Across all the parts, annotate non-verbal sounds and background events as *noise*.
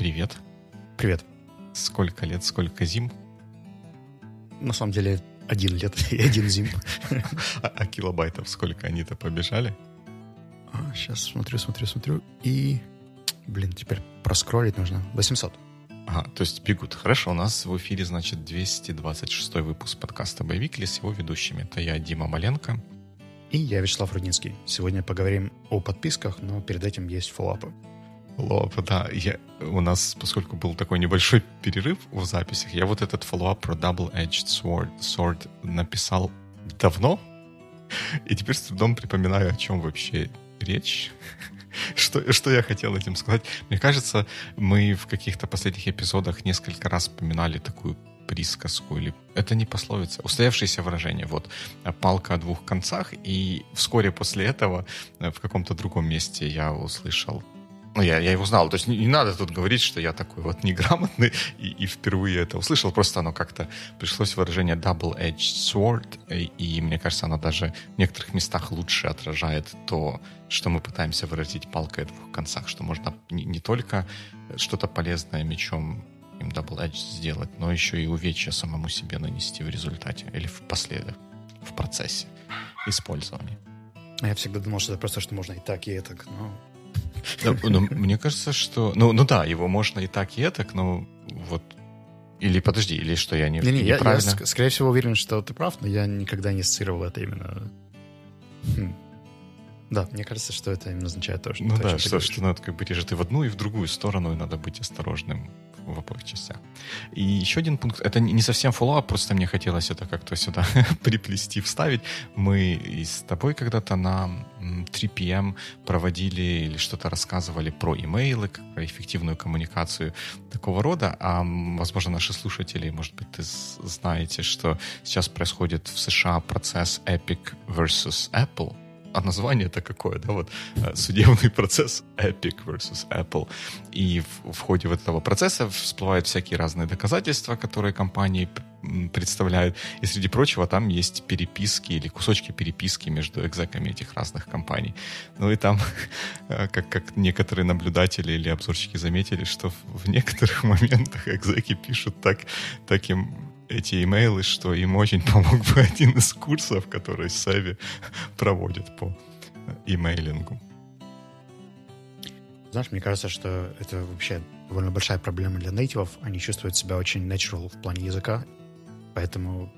Привет. Привет. Сколько лет, сколько зим? На самом деле один лет *laughs* и один зим. *laughs* А, а килобайтов сколько они-то побежали? А, сейчас смотрю, смотрю, смотрю. И, блин, теперь проскролить нужно. 800. Ага, то есть бегут. Хорошо, у нас в эфире, значит, 226 выпуск подкаста «Боевикли» с его ведущими. Это я, Дима Маленко. И я, Вячеслав Рудинский. Сегодня поговорим о подписках, но перед этим есть follow-up ы. Follow-up, да. Я, у нас, поскольку был такой небольшой перерыв в записях, я вот этот follow-up про Double-Edged Sword, sword написал давно, и теперь с трудом припоминаю, о чем вообще речь. *laughs* Что, что я хотел этим сказать? Мне кажется, мы в каких-то последних эпизодах несколько раз вспоминали такую присказку или это не пословица, устоявшееся выражение, вот палка о двух концах, и вскоре после этого в каком-то другом месте я услышал ну, я, я его знал. То есть не, не надо тут говорить, что я такой вот *laughs* неграмотный и, и впервые это услышал. Просто оно как-то пришлось выражение double-edged sword, и, и мне кажется, оно даже в некоторых местах лучше отражает то, что мы пытаемся выразить палкой о двух концах, что можно не, не только что-то полезное мечом им double-edged сделать, но еще и увечья самому себе нанести в результате или в последах, в процессе использования. Я всегда думал, что это просто, что можно и так, и так, но ну, ну, мне кажется, что... Ну, ну да, его можно и так, и так, но вот... Или подожди, или что, я не, не, не неправильно... Я, я, скорее всего, уверен, что ты прав, но я никогда не ассоциировал это именно... Хм. Да, мне кажется, что это именно означает то, что... Ну то, да, что, что надо как бы режет и в одну, и в другую сторону, и надо быть осторожным в обоих частях. И еще один пункт, это не совсем follow-up, просто мне хотелось это как-то сюда *laughs* приплести, вставить. Мы с тобой когда-то на 3 PM проводили или что-то рассказывали про имейлы, про эффективную коммуникацию такого рода, а, возможно, наши слушатели, может быть, ты знаете, что сейчас происходит в США процесс Epic versus Apple, а название это какое, да, вот э, судебный *laughs* процесс Epic versus Apple. И в, в ходе этого процесса всплывают всякие разные доказательства, которые компании представляют. И среди прочего там есть переписки или кусочки переписки между экзеками этих разных компаний. Ну и там, *laughs* э, как, как некоторые наблюдатели или обзорщики заметили, что в некоторых *laughs* моментах экзеки пишут так, таким эти имейлы, что им очень *laughs* помог бы один из курсов, который Севи проводит по имейлингу. Знаешь, мне кажется, что это вообще довольно большая проблема для нейтивов. Они чувствуют себя очень natural в плане языка. Поэтому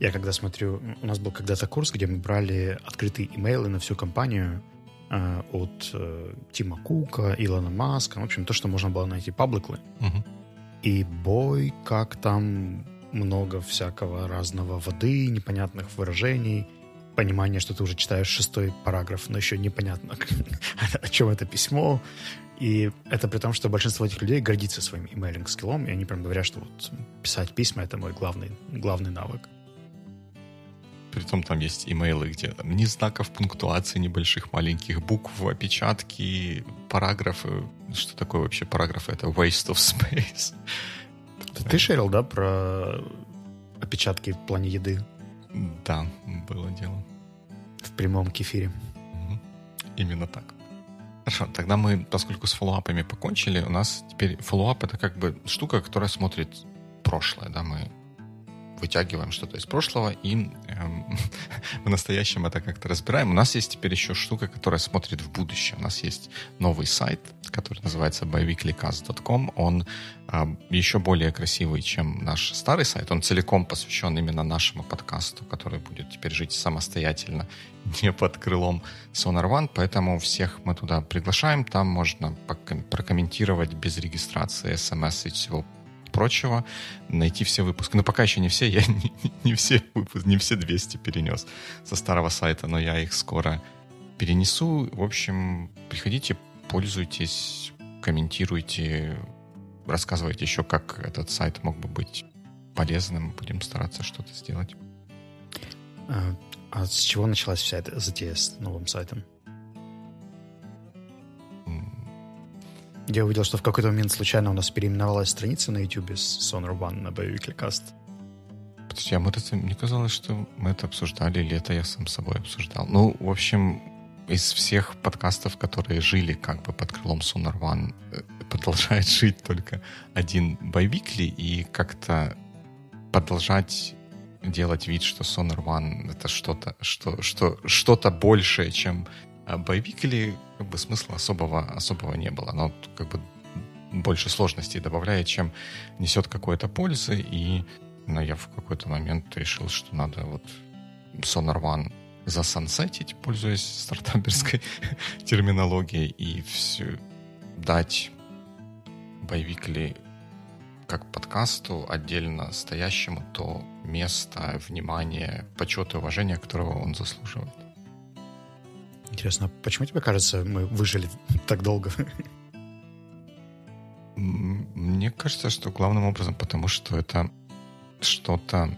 я когда смотрю... У нас был когда-то курс, где мы брали открытые имейлы на всю компанию э, от э, Тима Кука, Илона Маска. В общем, то, что можно было найти пабликли. Угу. И бой, как там много всякого разного воды, непонятных выражений, понимание, что ты уже читаешь шестой параграф, но еще непонятно, *laughs* о чем это письмо. И это при том, что большинство этих людей гордится своим имейлинг-скиллом, и они прям говорят, что вот писать письма — это мой главный, главный навык. Притом там есть имейлы, где ни знаков пунктуации, ни больших маленьких букв, опечатки, параграфы. Что такое вообще параграфы? Это waste of space. *laughs* Ты шерил, да, про опечатки в плане еды? Да, было дело. В прямом кефире. Угу. Именно так. Хорошо, тогда мы, поскольку с follow-up ами покончили, у нас теперь follow-up это как бы штука, которая смотрит прошлое, да, мы вытягиваем что-то из прошлого и эм, *laughs* в настоящем это как-то разбираем. У нас есть теперь еще штука, которая смотрит в будущее. У нас есть новый сайт, который называется biweeklycast.com. Он э, еще более красивый, чем наш старый сайт. Он целиком посвящен именно нашему подкасту, который будет теперь жить самостоятельно, *laughs* не под крылом Sonar One. Поэтому всех мы туда приглашаем. Там можно прокомментировать без регистрации смс и всего прочего, найти все выпуски. Но пока еще не все, *laughs* я не, не все выпуски, не все 200 перенес со старого сайта, но я их скоро перенесу. В общем, приходите, пользуйтесь, комментируйте, рассказывайте еще, как этот сайт мог бы быть полезным. Будем стараться что-то сделать. А, а с чего началась вся эта затея с новым сайтом? Я увидел, что в какой-то момент случайно у нас переименовалась страница на YouTube с Sonar One на Biweekly Подожди, а мы это, мне казалось, что мы это обсуждали, или это я сам собой обсуждал. Ну, в общем, из всех подкастов, которые жили как бы под крылом Sonar One, э, продолжает *laughs* жить только один Байвикли и как-то продолжать делать вид, что Sonar One это что-то, что, что, что-то большее, чем боевик, или как бы смысла особого, особого не было. Оно как бы больше сложностей добавляет, чем несет какой-то пользы, и но я в какой-то момент решил, что надо вот Sonar One засансетить, пользуясь *laughs* стартаперской *laughs* терминологией, и все дать боевикли как подкасту отдельно стоящему то место, внимание, почет и уважение, которого он заслуживает. Интересно, почему тебе кажется, мы выжили так долго? Мне кажется, что главным образом потому, что это что-то,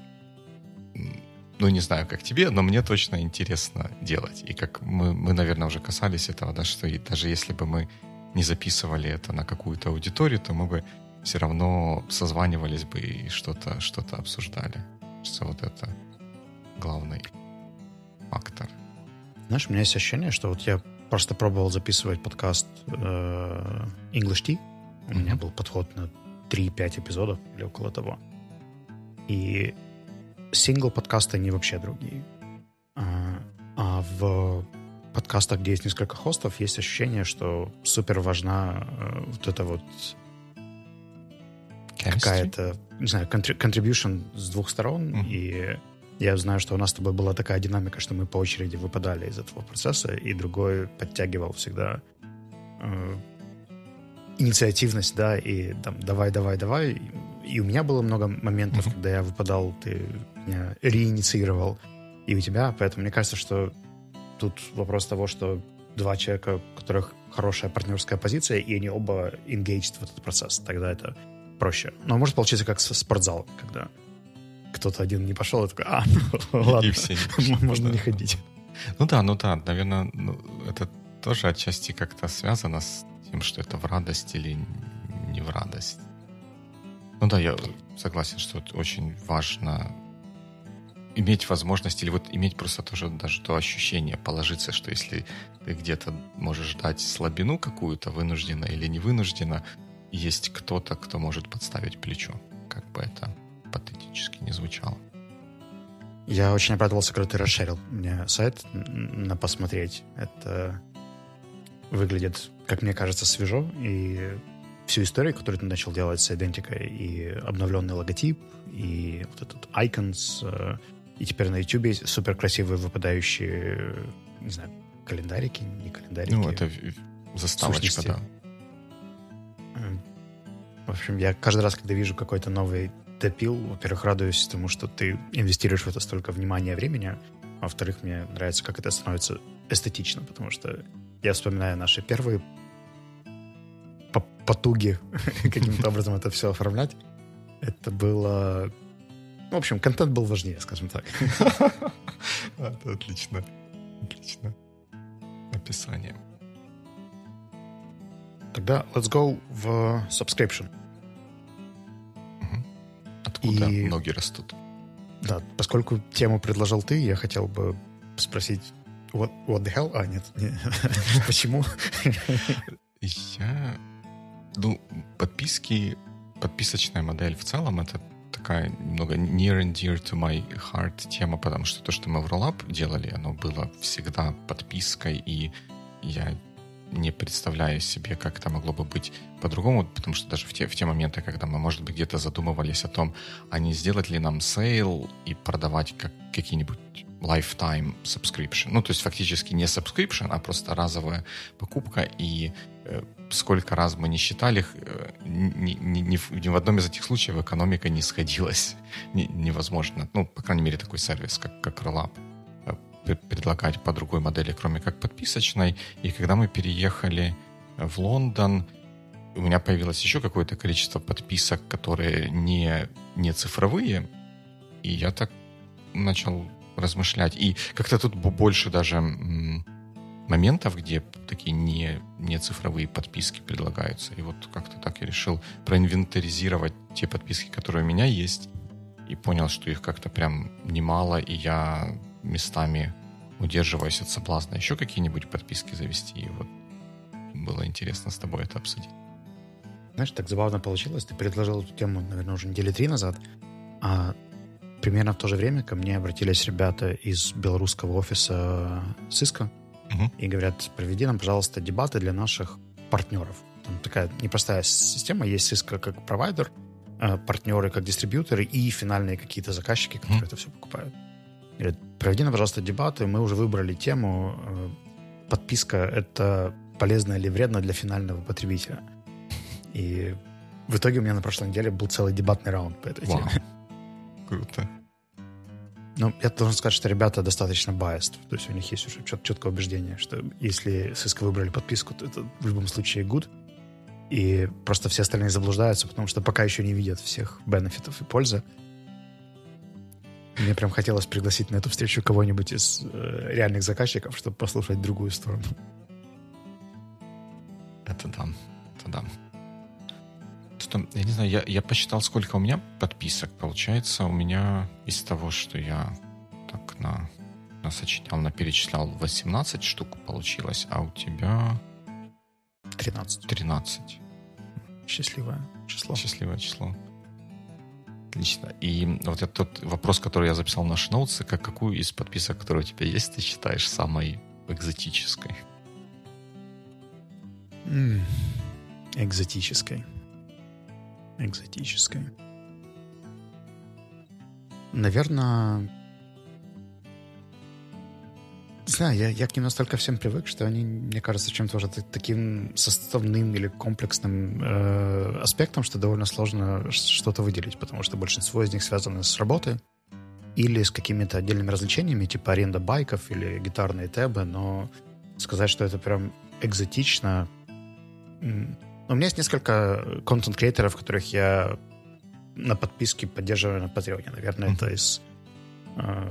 ну, не знаю, как тебе, но мне точно интересно делать. И как мы, мы наверное, уже касались этого, да, что и даже если бы мы не записывали это на какую-то аудиторию, то мы бы все равно созванивались бы и что-то что обсуждали. Что вот это главный фактор. Знаешь, у меня есть ощущение, что вот я просто пробовал записывать подкаст э, English Tea. У mm-hmm. меня был подход на 3-5 эпизодов или около того. И сингл подкасты они вообще другие. А, а в подкастах, где есть несколько хостов, есть ощущение, что супер важна э, вот эта вот какая-то, не знаю, contribution с двух сторон. Mm-hmm. И я знаю, что у нас с тобой была такая динамика, что мы по очереди выпадали из этого процесса, и другой подтягивал всегда э, инициативность, да, и там давай, давай, давай. И у меня было много моментов, mm-hmm. когда я выпадал, ты меня реинициировал, и у тебя, поэтому мне кажется, что тут вопрос того, что два человека, у которых хорошая партнерская позиция, и они оба engaged в этот процесс, тогда это проще. Но может получиться как спортзал, когда кто-то один не пошел, и такой, а, *laughs* ну, ладно, *laughs* можно не ходить. Ну да, ну да, наверное, ну, это тоже отчасти как-то связано с тем, что это в радость или не в радость. Ну да, я согласен, что это очень важно иметь возможность или вот иметь просто тоже даже то ощущение положиться, что если ты где-то можешь дать слабину какую-то, вынужденно или не вынужденно, есть кто-то, кто может подставить плечо, как бы это патетически не звучало. Я очень обрадовался, когда ты расширил мне сайт на посмотреть. Это выглядит, как мне кажется, свежо. И всю историю, которую ты начал делать с идентикой, и обновленный логотип, и вот этот icons, э, и теперь на YouTube есть супер красивые выпадающие, не знаю, календарики, не календарики. Ну, это заставочка, сущности. да. В общем, я каждый раз, когда вижу какой-то новый допил, во-первых, радуюсь тому, что ты инвестируешь в это столько внимания и времени, а во-вторых, мне нравится, как это становится эстетично, потому что я вспоминаю наши первые потуги *laughs* каким-то образом это все оформлять. Это было... В общем, контент был важнее, скажем так. *laughs* Отлично. Отлично. Описание. Тогда let's go в subscription. Откуда И... ноги растут? Да, поскольку тему предложил ты, я хотел бы спросить, what, what the hell? А, нет, нет. *laughs* почему? Я... Ну, подписки, подписочная модель в целом, это такая немного near and dear to my heart тема, потому что то, что мы в Rollup делали, оно было всегда подпиской, и я не представляю себе, как это могло бы быть по-другому, потому что даже в те, в те моменты, когда мы, может быть, где-то задумывались о том, а не сделать ли нам sale и продавать как какие-нибудь lifetime subscription. Ну, то есть фактически не subscription, а просто разовая покупка, и э, сколько раз мы не считали, э, ни, ни, ни, в, ни в одном из этих случаев экономика не сходилась. *laughs* Не, невозможно. Ну, по крайней мере, такой сервис, как, как Rollup предлагать по другой модели, кроме как подписочной. И когда мы переехали в Лондон, у меня появилось еще какое-то количество подписок, которые не, не цифровые. И я так начал размышлять. И как-то тут больше даже моментов, где такие не, не цифровые подписки предлагаются. И вот как-то так я решил проинвентаризировать те подписки, которые у меня есть, и понял, что их как-то прям немало, и я местами удерживаюсь от соблазна еще какие-нибудь подписки завести. И вот было интересно с тобой это обсудить. Знаешь, так забавно получилось. Ты предложил эту тему, наверное, уже недели три назад. А примерно в то же время ко мне обратились ребята из белорусского офиса Cisco угу. и говорят, проведи нам, пожалуйста, дебаты для наших партнеров. Там такая непростая система. Есть Cisco как провайдер, э, партнеры как дистрибьюторы и финальные какие-то заказчики, которые угу. это все покупают. Говорят, проведи нам, пожалуйста, дебаты. Мы уже выбрали тему. Э, подписка — это полезно или вредно для финального потребителя. И в итоге у меня на прошлой неделе был целый дебатный раунд по этой Вау. теме. Круто. Ну, я должен сказать, что ребята достаточно biased. То есть у них есть уже чет- четкое убеждение, что если Cisco выбрали подписку, то это в любом случае good. И просто все остальные заблуждаются, потому что пока еще не видят всех бенефитов и пользы. Мне прям хотелось пригласить на эту встречу кого-нибудь из э, реальных заказчиков, чтобы послушать другую сторону. Это да, это да. Что, я не знаю, я, я посчитал, сколько у меня подписок. Получается, у меня из того, что я так на, на сочинял, на перечислял 18 штук получилось, а у тебя... 13. 13. Счастливое число. Счастливое число. Отлично. И вот этот тот вопрос, который я записал в наши ноутсы, как какую из подписок, которые у тебя есть, ты считаешь самой экзотической? Mm. Экзотической. Экзотической. Наверное, не знаю, я, я к ним настолько всем привык, что они, мне кажется, чем-то уже таким составным или комплексным э, аспектом, что довольно сложно что-то выделить, потому что большинство из них связаны с работой или с какими-то отдельными развлечениями, типа аренда байков или гитарные тэбы, но сказать, что это прям экзотично... У меня есть несколько контент-креаторов, которых я на подписке поддерживаю на Патреоне. Наверное, mm-hmm. это из э,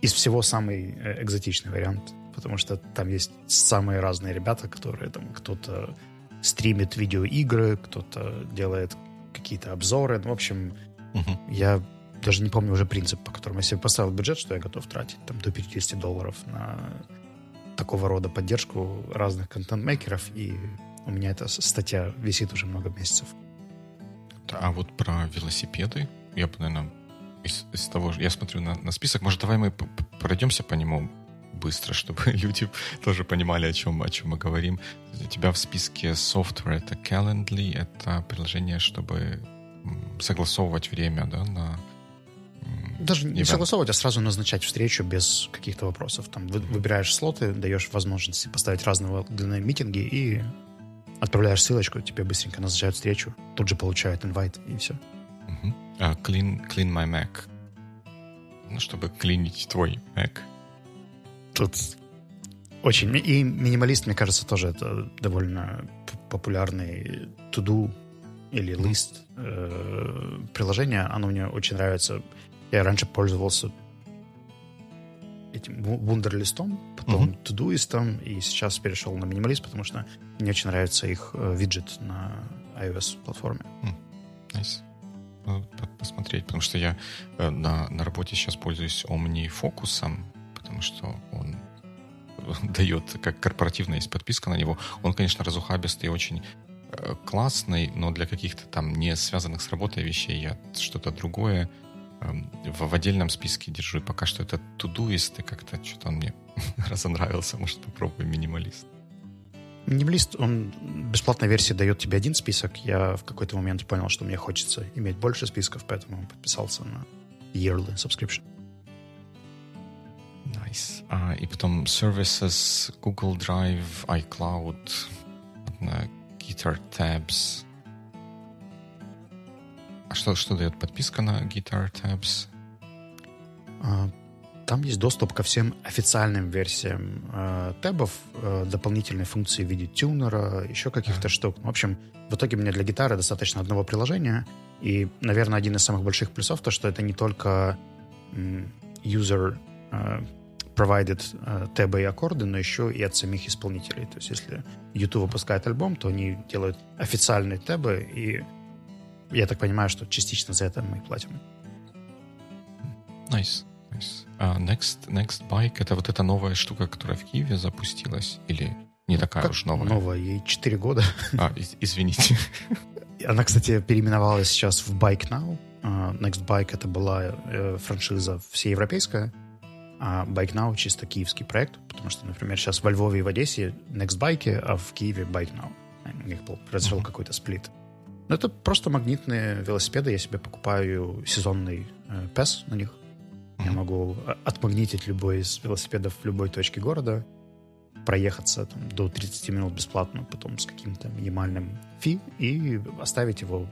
из всего самый э, экзотичный вариант, потому что там есть самые разные ребята, которые там кто-то стримит видеоигры, кто-то делает какие-то обзоры. Ну, в общем, угу. я даже не помню уже принцип, по которому я себе поставил бюджет, что я готов тратить там до 50 долларов на такого рода поддержку разных контент-мейкеров, и у меня эта статья висит уже много месяцев. А вот про велосипеды я бы, наверное, из, из того, я смотрю на, на список, может, давай мы пройдемся по нему быстро, *laughs* чтобы люди тоже понимали, о чем, о чем мы говорим. У тебя в списке software это Calendly, это приложение, чтобы согласовывать время, да, на даже не согласовывать, а сразу назначать встречу без каких-то вопросов. Там вы, выбираешь слоты, даешь возможности поставить разного длины митинги и отправляешь ссылочку, тебе быстренько назначают встречу, тут же получают инвайт и все. Угу. А, clean, clean my Mac. Ну, чтобы клинить твой Mac. Тут очень... И минималист, мне кажется, тоже это довольно популярный to-do или list э, приложение. Оно мне очень нравится. Я раньше пользовался этим вундерлистом, потом uh-huh. тудуистом, и сейчас перешел на минималист, потому что мне очень нравится их э, виджет на iOS-платформе. Mm. Nice посмотреть, потому что я э, на, на работе сейчас пользуюсь OmniFocus, потому что он *laughs* дает, как корпоративная есть подписка на него. Он, конечно, разухабистый очень э, классный, но для каких-то там не связанных с работой вещей я что-то другое эм, в, в отдельном списке держу. И пока что это тудуист, и как-то что-то он мне *laughs* разонравился. Может, попробую минималист. Минималист, он в бесплатной версии дает тебе один список. Я в какой-то момент понял, что мне хочется иметь больше списков, поэтому подписался на yearly subscription. Nice. А, и потом services, Google Drive, iCloud, Guitar Tabs. А что, что дает подписка на Guitar Tabs? А, там есть доступ ко всем официальным версиям э, тэбов, э, дополнительные функции в виде тюнера, еще каких-то штук. В общем, в итоге мне для гитары достаточно одного приложения. И, наверное, один из самых больших плюсов то, что это не только user э, provided э, тэбы и аккорды, но еще и от самих исполнителей. То есть, если YouTube выпускает альбом, то они делают официальные тэбы, и я так понимаю, что частично за это мы платим. Nice. Uh, Next, Next Bike — это вот эта новая штука, которая в Киеве запустилась? Или Не такая как уж новая. Новая, ей 4 года. А, извините. *laughs* Она, кстати, переименовалась сейчас в Bike Now. А, Next Bike это была э, франшиза всеевропейская, а Bike Now чисто киевский проект, потому что, например, сейчас во Львове и в Одессе Next Bike, а в Киеве Bike Now. У них был, произошел uh-huh. какой-то сплит. Но это просто магнитные велосипеды. Я себе покупаю сезонный э, PES на них. Я могу отмагнитить любой из велосипедов в любой точке города, проехаться там, до 30 минут бесплатно, потом с каким-то минимальным фи и оставить его.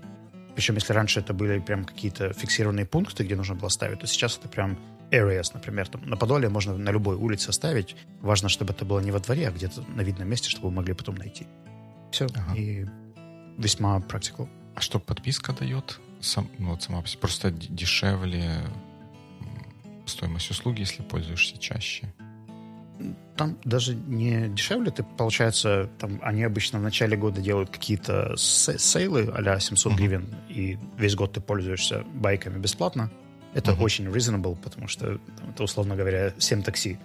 Причем, если раньше это были прям какие-то фиксированные пункты, где нужно было ставить, то сейчас это прям areas, например, там, на Подоле можно на любой улице оставить. Важно, чтобы это было не во дворе, а где-то на видном месте, чтобы вы могли потом найти. Все. Ага. И весьма practical. А что подписка дает? Сам, ну, вот сама просто дешевле стоимость услуги, если пользуешься чаще? Там даже не дешевле, ты, получается, там они обычно в начале года делают какие-то сейлы а 700 uh-huh. гривен, и весь год ты пользуешься байками бесплатно. Это uh-huh. очень reasonable, потому что там, это, условно говоря, 7 такси.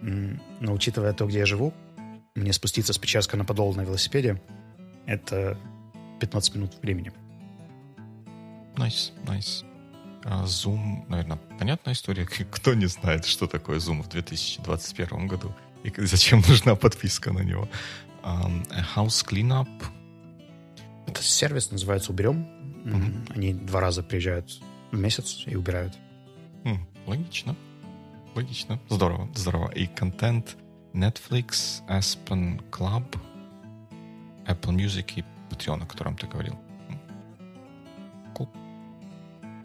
Но учитывая то, где я живу, мне спуститься с Печерска на Подол на велосипеде — это 15 минут времени. Nice, nice. А Zoom, наверное, понятная история. *laughs* Кто не знает, что такое Zoom в 2021 году и зачем *laughs* нужна подписка на него. Um, house Cleanup. Это сервис, называется «Уберем». Mm-hmm. Они два раза приезжают в месяц и убирают. Mm, логично. Логично. Здорово, здорово. И контент Netflix, Aspen Club, Apple Music и Patreon, о котором ты говорил.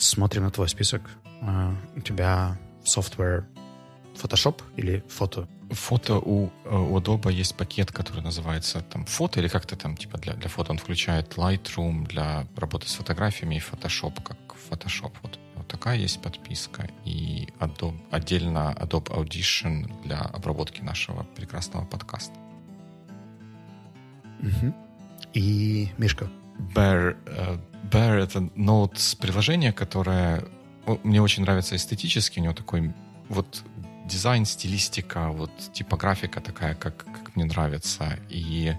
Смотрим на твой список. Uh, у тебя software Photoshop или фото? Фото у, э, у Adobe есть пакет, который называется там фото или как-то там типа для, для фото он включает Lightroom для работы с фотографиями и Photoshop как Photoshop. Вот, вот такая есть подписка. И Adobe, отдельно Adobe Audition для обработки нашего прекрасного подкаста. Угу. И Мишка. Bear, uh, Bear — это Notes приложение, которое мне очень нравится эстетически. У него такой вот дизайн, стилистика, вот типографика такая, как, как мне нравится. И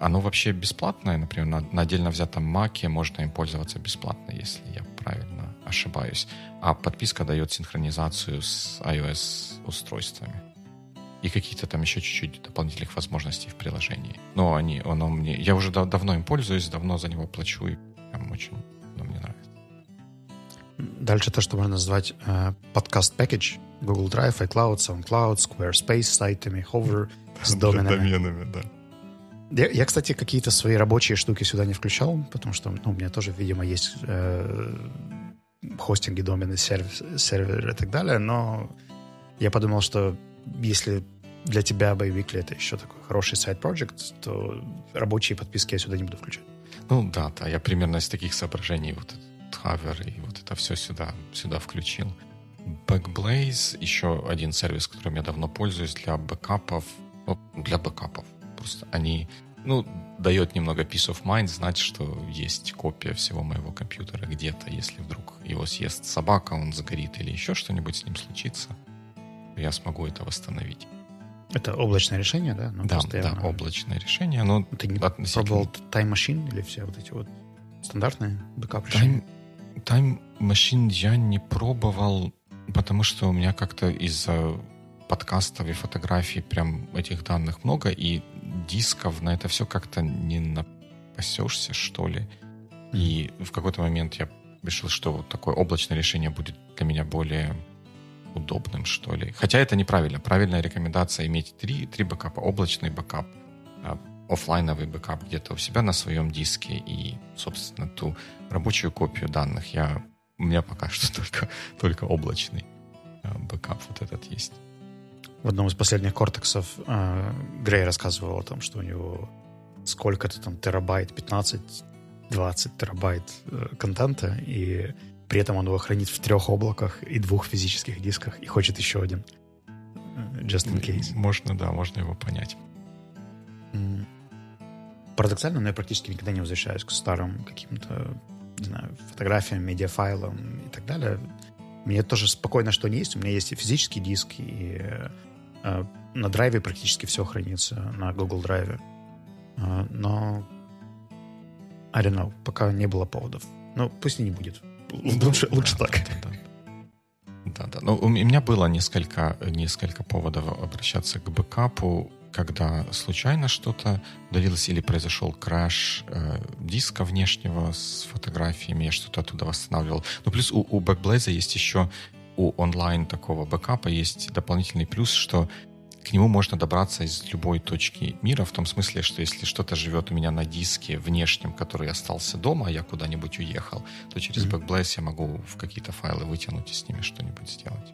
оно вообще бесплатное, например, на, на отдельно взятом маке можно им пользоваться бесплатно, если я правильно ошибаюсь. А подписка дает синхронизацию с iOS-устройствами. И какие-то там еще чуть-чуть дополнительных возможностей в приложении. Но они, оно мне... Я уже дав- давно им пользуюсь, давно за него плачу, и прям очень оно мне нравится. Дальше то, что можно назвать э, подкаст package. Google Drive, iCloud, SoundCloud, Squarespace сайтами, Hover с доменами. доменами да. Я, я, кстати, какие-то свои рабочие штуки сюда не включал, потому что ну, у меня тоже, видимо, есть э, хостинги, домены, сервис, серверы и так далее, но я подумал, что если для тебя Bayweekly это еще такой хороший сайт-проект, то рабочие подписки я сюда не буду включать. Ну да, да, я примерно из таких соображений вот этот хавер и вот это все сюда, сюда включил. Backblaze, еще один сервис, которым я давно пользуюсь для бэкапов, ну, для бэкапов. Просто они, ну, дает немного peace of mind знать, что есть копия всего моего компьютера где-то, если вдруг его съест собака, он загорит или еще что-нибудь с ним случится, я смогу это восстановить. Это облачное решение, да? Ну, да, постоянно... да, облачное решение. Но Ты не относительно... пробовал Time Machine или все вот эти вот стандартные бэкап решения? Time, Time Machine я не пробовал, потому что у меня как-то из-за подкастов и фотографий прям этих данных много, и дисков на это все как-то не напасешься, что ли. И в какой-то момент я решил, что вот такое облачное решение будет для меня более удобным, что ли. Хотя это неправильно. Правильная рекомендация иметь три, три бэкапа. Облачный бэкап, а, офлайновый бэкап где-то у себя на своем диске и, собственно, ту рабочую копию данных. Я, у меня пока что *laughs* только, только облачный а, бэкап вот этот есть. В одном из последних Cortex ов э, Грей рассказывал о том, что у него сколько-то там терабайт, 15-20 терабайт э, контента, и при этом он его хранит в трех облаках и двух физических дисках, и хочет еще один. Just in case. Можно, да, можно его понять. Парадоксально, но я практически никогда не возвращаюсь к старым каким-то, не знаю, фотографиям, медиафайлам и так далее. Мне тоже спокойно, что они есть. У меня есть и физический диск, и э, на драйве практически все хранится на Google Drive. А, но I don't know, пока не было поводов. Ну, пусть и не будет. Лучше, да, лучше да, так. Да, да. да, да. Ну, у меня было несколько, несколько поводов обращаться к бэкапу, когда случайно что-то удалилось или произошел краш э, диска внешнего с фотографиями, я что-то оттуда восстанавливал. Ну, плюс у, у Backblaze есть еще у онлайн такого бэкапа есть дополнительный плюс, что к нему можно добраться из любой точки мира, в том смысле, что если что-то живет у меня на диске внешнем, который остался дома, а я куда-нибудь уехал, то через mm-hmm. Backblaze я могу в какие-то файлы вытянуть и с ними что-нибудь сделать.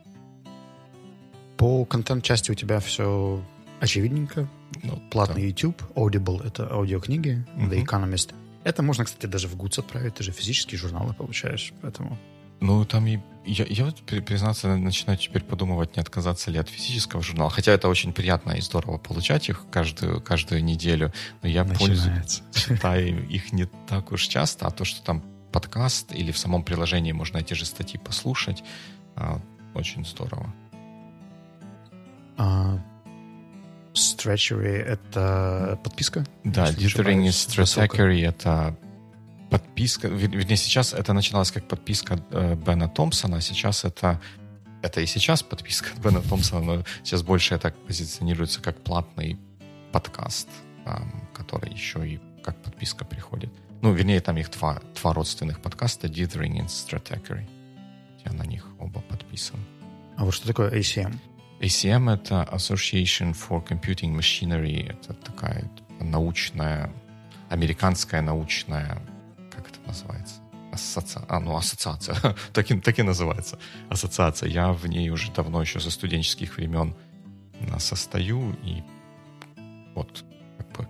По контент-части у тебя все очевидненько. Ну, Платный да. YouTube, Audible — это аудиокниги, mm-hmm. The Economist. Это можно, кстати, даже в Goods отправить, ты же физические журналы получаешь, поэтому... Ну, там и я, я вот, признаться, начинаю теперь подумывать, не отказаться ли от физического журнала. Хотя это очень приятно и здорово получать их каждую, каждую неделю. Но я пользуюсь, читаю их не так уж часто, а то, что там подкаст или в самом приложении можно эти же статьи послушать, а, очень здорово. А, Stretchery — это подписка? Да, Dithering is Stratechery — это подписка, вернее, сейчас это начиналось как подписка э, Бена Томпсона, а сейчас это это и сейчас подписка *laughs* Бена Томпсона, но сейчас больше это позиционируется как платный подкаст, который еще и как подписка приходит. Ну, вернее, там их два, два родственных подкаста, Dithering и Stratechery. Я на них оба подписан. А вот что такое ACM? ACM — это Association for Computing Machinery. Это такая научная, американская научная называется. Ассоциация. А, ну, ассоциация. *laughs* так, и, так и называется. Ассоциация. Я в ней уже давно, еще со студенческих времен состою, и вот как бы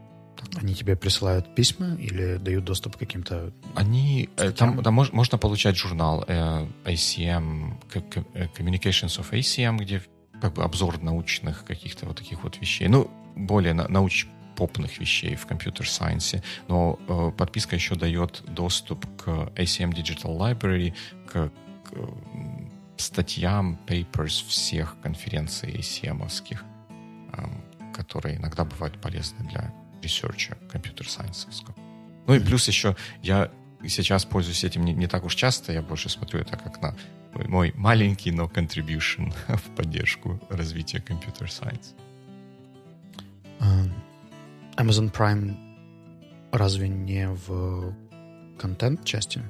они тебе присылают письма или дают доступ к каким-то... Они... Э, там, там можно получать журнал э, ACM, э, Communications of ACM, где как бы обзор научных каких-то вот таких вот вещей. Ну, более на, науч, попных вещей в computer science е, но э, подписка еще дает доступ к ACM Digital Library, к, к статьям, papers всех конференций ACM-овских, э, которые иногда бывают полезны для research а computer science овского. Ну и плюс еще я сейчас пользуюсь этим не, не так уж часто, я больше смотрю это как на мой маленький, но contribution *laughs* в поддержку развития компьютер-сайенс. Amazon Prime разве не в контент-части?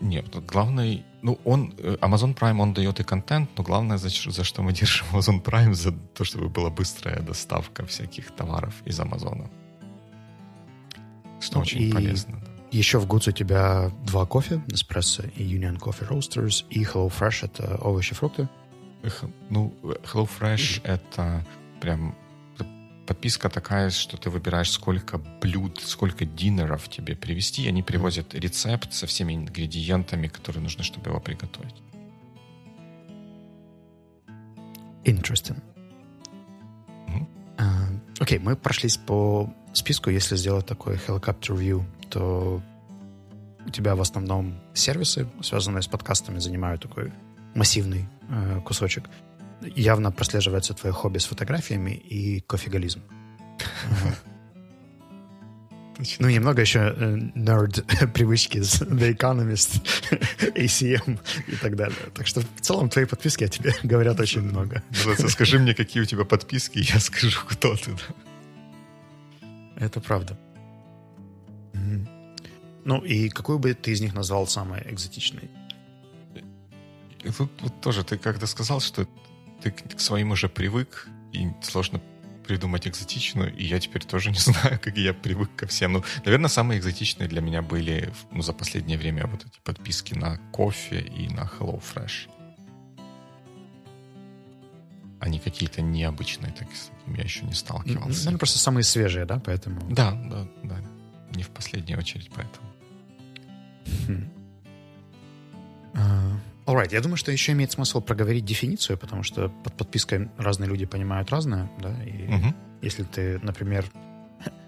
Нет, главный, ну, он, э, Amazon Prime, он дает и контент, но главное, за, за что мы *laughs* держим Amazon Prime, за то, чтобы была быстрая доставка всяких товаров из Амазона. Что ну, очень полезно. Да. Еще в Goods у тебя два кофе, Nespresso и Union Coffee Roasters, и Hello Fresh — это овощи, фрукты. Ну, Hello Fresh — это прям подписка такая, что ты выбираешь, сколько блюд, сколько динеров тебе привезти. Они привозят рецепт со всеми ингредиентами, которые нужны, чтобы его приготовить. Interesting. Uh, Окей, okay, мы прошлись по списку. Если сделать такой helicopter view, то у тебя в основном сервисы, связанные с подкастами, занимают такой массивный э, кусочек явно прослеживается твое хобби с фотографиями и кофеголизм. Ну, немного еще нерд *laughs* привычки с The Economist, *laughs* ACM и так далее. Так что в целом твои подписки о тебе *laughs* говорят очень много. Скажи мне, какие у тебя подписки, я скажу, кто ты. Это правда. Ну, и какую бы ты из них назвал самой экзотичной? Тут, тут тоже ты когда сказал, что ты к своим уже привык, и сложно придумать экзотичную, и я теперь тоже *laughs* не знаю, как я привык ко всем. Ну, наверное, самые экзотичные для меня были ну, за последнее время вот эти подписки на кофе и на Hello Fresh. Они какие-то необычные, так с этим я еще не сталкивался. Наверное, просто самые свежие, да, поэтому... Да, да, да. Не в последнюю очередь поэтому. Хм. Alright, я думаю, что еще имеет смысл проговорить дефиницию, потому что под подпиской разные люди понимают разное, да, и угу. если ты, например,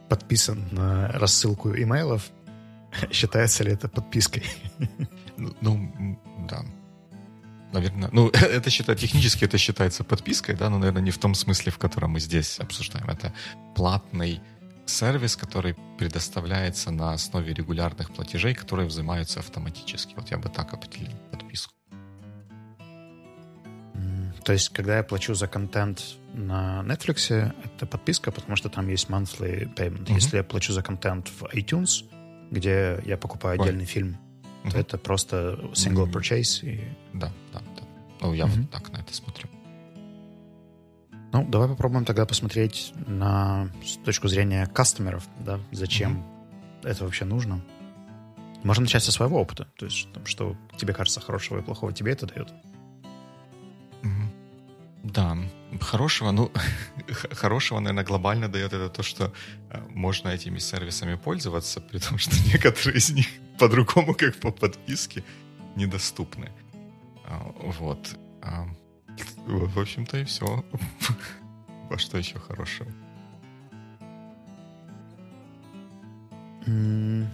подписан на рассылку имейлов, *laughs* считается ли это подпиской? Ну, да. наверное, ну, *laughs* это считаю, технически это считается подпиской, да, но, наверное, не в том смысле, в котором мы здесь обсуждаем. Это платный сервис, который предоставляется на основе регулярных платежей, которые взимаются автоматически. Вот я бы так определил подписку. То есть, когда я плачу за контент на Netflix, это подписка, потому что там есть monthly payment. Mm-hmm. Если я плачу за контент в iTunes, где я покупаю Ой. отдельный фильм, mm-hmm. то это просто single purchase. И... Да, да, да. Ну, я mm-hmm. вот так на это смотрю. Ну, давай попробуем тогда посмотреть на с точку зрения кастомеров, да, зачем mm-hmm. это вообще нужно. Можно начать со своего опыта, то есть там, что тебе кажется хорошего и плохого, тебе это дает. Да, хорошего, ну, *laughs* хорошего, наверное, глобально дает это то, что э, можно этими сервисами пользоваться, *laughs* при том, что *laughs* некоторые из них по-другому, как по подписке, недоступны. А, вот. А, в общем-то, и все. Во что еще хорошего? Ну,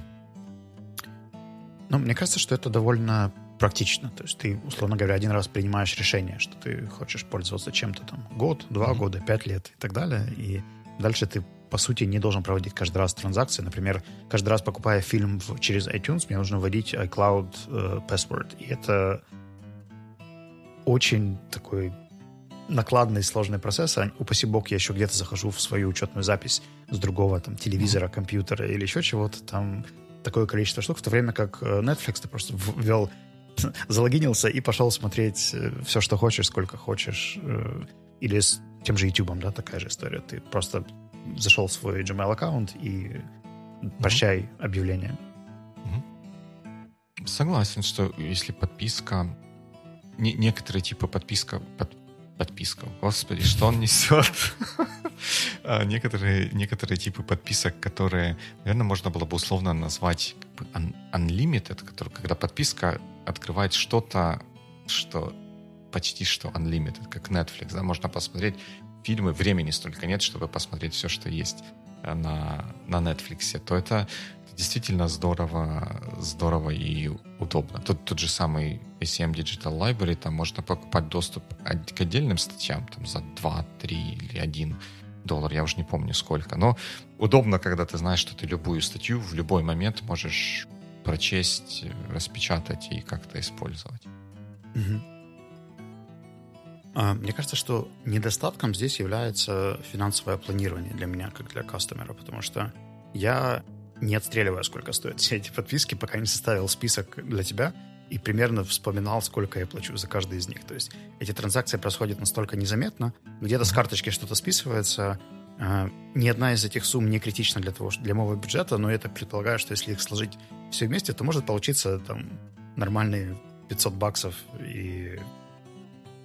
мне кажется, что это довольно практично. То есть ты, условно говоря, один раз принимаешь решение, что ты хочешь пользоваться чем-то там год, два mm-hmm. года, пять лет и так далее. И дальше ты, по сути, не должен проводить каждый раз транзакции. Например, каждый раз покупая фильм в, через iTunes, мне нужно вводить iCloud э, password. И это очень такой накладный сложный процесс. А, упаси бог, я еще где-то захожу в свою учетную запись с другого там телевизора, компьютера или еще чего-то. Там такое количество штук, в то время как э, Netflix ты просто ввел *laughs* залогинился и пошел смотреть э, все, что хочешь, сколько хочешь. Э, или с тем же YouTube, да, такая же история. Ты просто зашел в свой Gmail аккаунт и прощай mm-hmm. объявление. Mm-hmm. Согласен, что если подписка... Не, некоторые типы подписка... Под, подписка. Господи, что он несет? *laughs* А, некоторые, некоторые типы подписок, которые, наверное, можно было бы условно назвать unlimited, который, когда подписка открывает что-то, что почти что unlimited, как Netflix. Да? Можно посмотреть фильмы, времени столько нет, чтобы посмотреть все, что есть э, на, на Netflix, то это действительно здорово, здорово и удобно. Тут тот же самый ACM Digital Library, там можно покупать доступ к отдельным статьям там, за 2, 3 или 1 доллар, я уже не помню сколько. Но удобно, когда ты знаешь, что ты любую статью в любой момент можешь прочесть, распечатать и как-то использовать. Угу. А, мне кажется, что недостатком здесь является финансовое планирование для меня, как для кастомера, потому что я не отстреливаю, сколько стоят *laughs* все эти подписки, пока не составил список для тебя и примерно вспоминал, сколько я плачу за каждый из них. То есть эти транзакции происходят настолько незаметно, где-то с карточки что-то списывается, а, ни одна из этих сумм не критична для того, для моего бюджета, но это предполагаю, что если их сложить все вместе, то может получиться там нормальные 500 баксов, и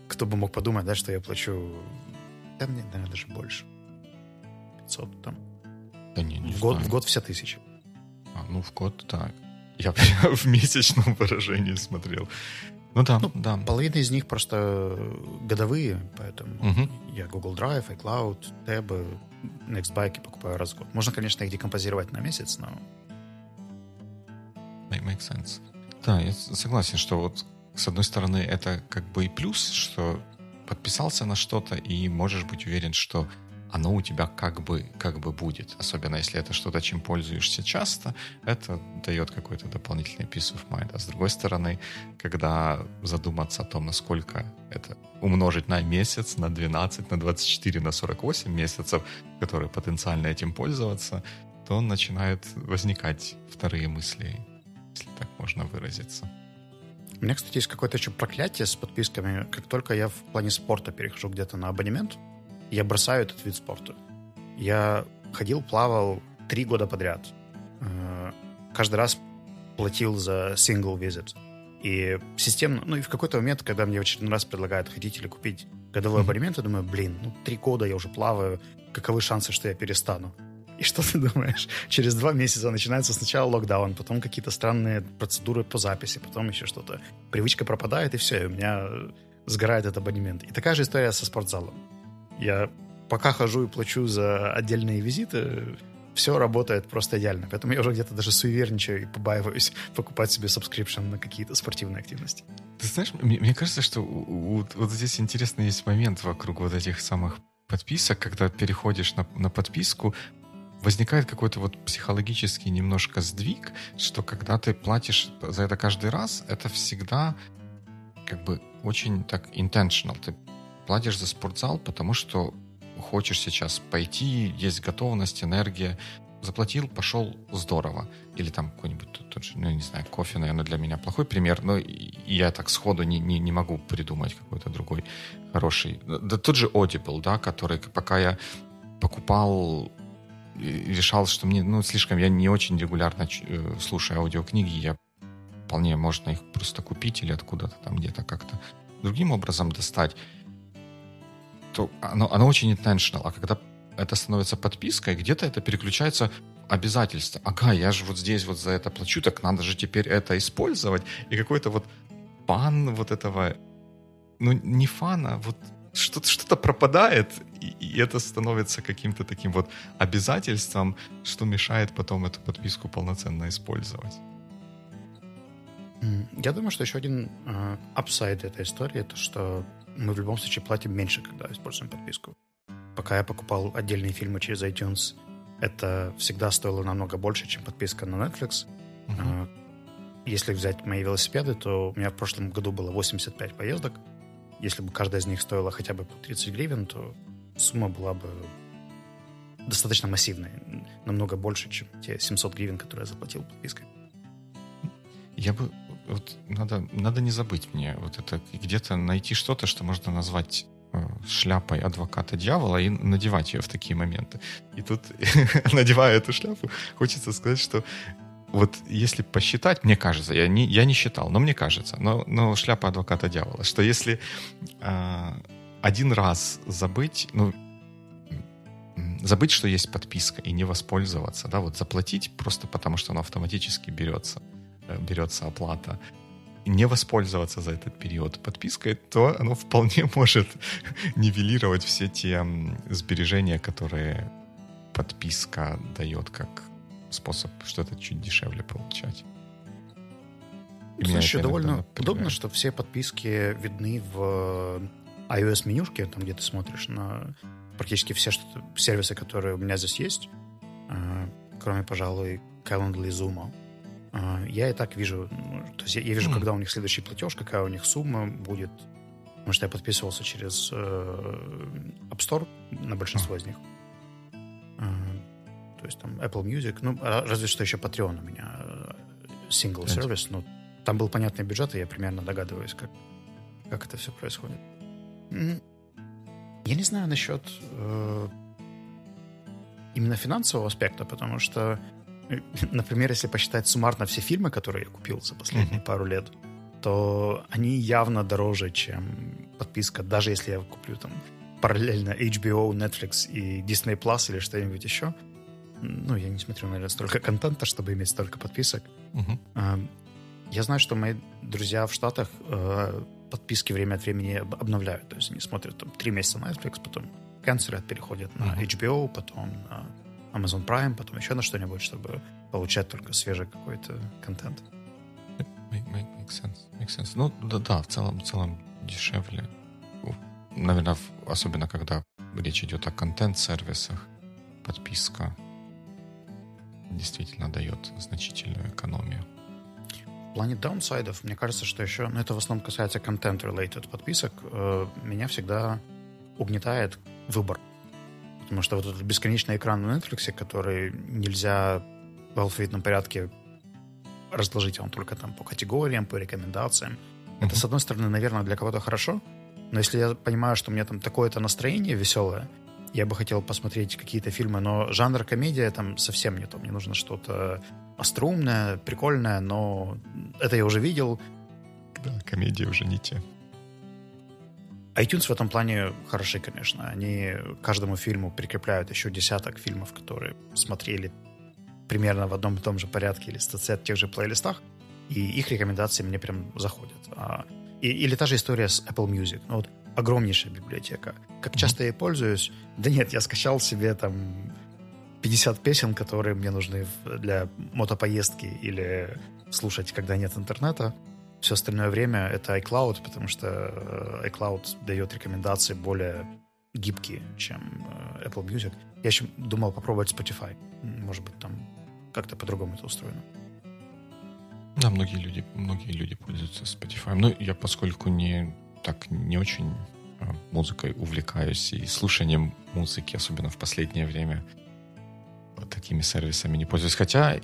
кто бы мог подумать, да, что я плачу, да мне, наверное, даже больше. 500 там. Да не, не в, год, в год вся тысяча. А, ну, в год так. Я *laughs* в месячном выражении смотрел. Ну да, ну, да. Половина из них просто годовые, поэтому угу. я Google Drive, iCloud, Tab, Nextbike покупаю раз в год. Можно, конечно, их декомпозировать на месяц, но... Makes sense. Да, я согласен, что вот с одной стороны это как бы и плюс, что подписался на что-то и можешь быть уверен, что оно у тебя как бы, как бы будет. Особенно если это что-то, чем пользуешься часто, это дает какой-то дополнительный peace of mind. А с другой стороны, когда задуматься о том, насколько это умножить на месяц, на 12, на 24, на 48 месяцев, которые потенциально этим пользоваться, то начинают возникать вторые мысли, если так можно выразиться. У меня, кстати, есть какое-то еще проклятие с подписками. Как только я в плане спорта перехожу где-то на абонемент, я бросаю этот вид спорта. Я ходил, плавал три года подряд. Э, каждый раз платил за single visit. И системно, ну и в какой-то момент, когда мне в очередной раз предлагают, хотите ли купить годовой абонемент, я думаю, блин, ну три года я уже плаваю, каковы шансы, что я перестану? И что ты думаешь? Через два месяца начинается сначала локдаун, потом какие-то странные процедуры по записи, потом еще что-то. Привычка пропадает, и все, и у меня сгорает этот абонемент. И такая же история со спортзалом. Я пока хожу и плачу за отдельные визиты, все работает просто идеально. Поэтому я уже где-то даже суеверничаю и побаиваюсь *laughs* покупать себе subscription на какие-то спортивные активности. Ты знаешь, мне, мне кажется, что вот, вот здесь интересный есть момент вокруг вот этих самых подписок, когда переходишь на, на подписку, возникает какой-то вот психологический немножко сдвиг, что когда ты платишь за это каждый раз, это всегда как бы очень так intentional. Ты платишь за спортзал, потому что хочешь сейчас пойти, есть готовность, энергия, заплатил, пошел, здорово. Или там какой-нибудь тот же, ну, не знаю, кофе, наверное, для меня плохой пример, но я так сходу не, не, не могу придумать какой-то другой хороший. Да тот же Audible, да, который пока я покупал решал, что мне, ну, слишком, я не очень регулярно э, слушаю аудиокниги, я вполне можно их просто купить или откуда-то там где-то как-то другим образом достать, то оно, оно очень intentional. А когда это становится подпиской, где-то это переключается обязательство. Ага, я же вот здесь вот за это плачу, так надо же теперь это использовать. И какой-то вот fun вот этого, ну не fun а, вот что-то что пропадает, и, и это становится каким-то таким вот обязательством, что мешает потом эту подписку полноценно использовать. Я думаю, что еще один э, upside этой истории, это что мы в любом случае платим меньше, когда используем подписку. Пока я покупал отдельные фильмы через iTunes, это всегда стоило намного больше, чем подписка на Netflix. Uh-huh. Если взять мои велосипеды, то у меня в прошлом году было 85 поездок. Если бы каждая из них стоила хотя бы по 30 гривен, то сумма была бы достаточно массивной. Намного больше, чем те 700 гривен, которые я заплатил подпиской. Я бы... Вот надо, надо не забыть мне вот это где-то найти что-то, что можно назвать Э, шляпой адвоката дьявола и надевать ее в такие моменты. И тут, *laughs* надевая эту шляпу, хочется сказать, что вот если посчитать, мне кажется, я не, я не считал, но мне кажется, но, но шляпа адвоката дьявола, что если э, один раз забыть, ну, забыть, что есть подписка и не воспользоваться, да, вот заплатить просто потому, что она автоматически берется, берется оплата, не воспользоваться за этот период подпиской, то оно вполне *laughs* может нивелировать все те сбережения, которые подписка дает как способ что-то чуть дешевле получать. Слушай, довольно удобно, что все подписки видны в iOS-менюшке, там, где ты смотришь на практически все что сервисы, которые у меня здесь есть, а, кроме, пожалуй, Calendly и Zoom. А, я и так вижу, то есть я, я вижу, mm. когда у них следующий платеж, какая у них сумма будет. Потому что я подписывался через э, App Store на большинство mm. из них. Э, то есть там Apple Music, ну, разве что еще Patreon у меня single сервис, но там был понятный бюджет, и я примерно догадываюсь, как, как это все происходит. Я не знаю насчет э, именно финансового аспекта, потому что *laughs* например, если посчитать суммарно все фильмы, которые я купил за последние mm-hmm. пару лет, то они явно дороже, чем подписка, даже если я куплю там параллельно HBO, Netflix и Disney Plus или что-нибудь еще. Ну, я не смотрю, наверное, столько контента, чтобы иметь столько подписок. Uh-huh. Я знаю, что мои друзья в Штатах э, подписки время от времени обновляют. То есть они смотрят там три месяца на Netflix, потом канцелят, переходят на uh-huh. HBO, потом на Amazon Prime, потом еще на что-нибудь, чтобы получать только свежий какой-то контент. Make, make, make sense. Make sense. Ну, да, да, в целом, в целом дешевле. Наверное, особенно когда речь идет о контент-сервисах, подписка действительно дает значительную экономию. В плане даунсайдов, мне кажется, что еще, ну, это в основном касается контент-related подписок, э, меня всегда угнетает выбор. Потому что вот этот бесконечный экран на Netflix, который нельзя в алфавитном порядке разложить, он только там по категориям, по рекомендациям. Mm-hmm. Это, с одной стороны, наверное, для кого-то хорошо, но если я понимаю, что у меня там такое-то настроение веселое, я бы хотел посмотреть какие-то фильмы, но жанр комедия там совсем не то. Мне нужно что-то остроумное, прикольное, но это я уже видел. Да, комедии уже не те iTunes в этом плане хороши, конечно. Они каждому фильму прикрепляют еще десяток фильмов, которые смотрели примерно в одном и том же порядке или в тех же плейлистах, и их рекомендации мне прям заходят. А, и, или та же история с Apple Music. Ну, вот огромнейшая библиотека. Как часто я ей пользуюсь? Да нет, я скачал себе там 50 песен, которые мне нужны для мотопоездки или слушать, когда нет интернета. Все остальное время это iCloud, потому что э, iCloud дает рекомендации более гибкие, чем э, Apple Music. Я еще думал попробовать Spotify. Может быть, там как-то по-другому это устроено. Да, многие люди, многие люди пользуются Spotify. Но я, поскольку не так не очень а, музыкой увлекаюсь и слушанием музыки, особенно в последнее время, такими сервисами не пользуюсь. Хотя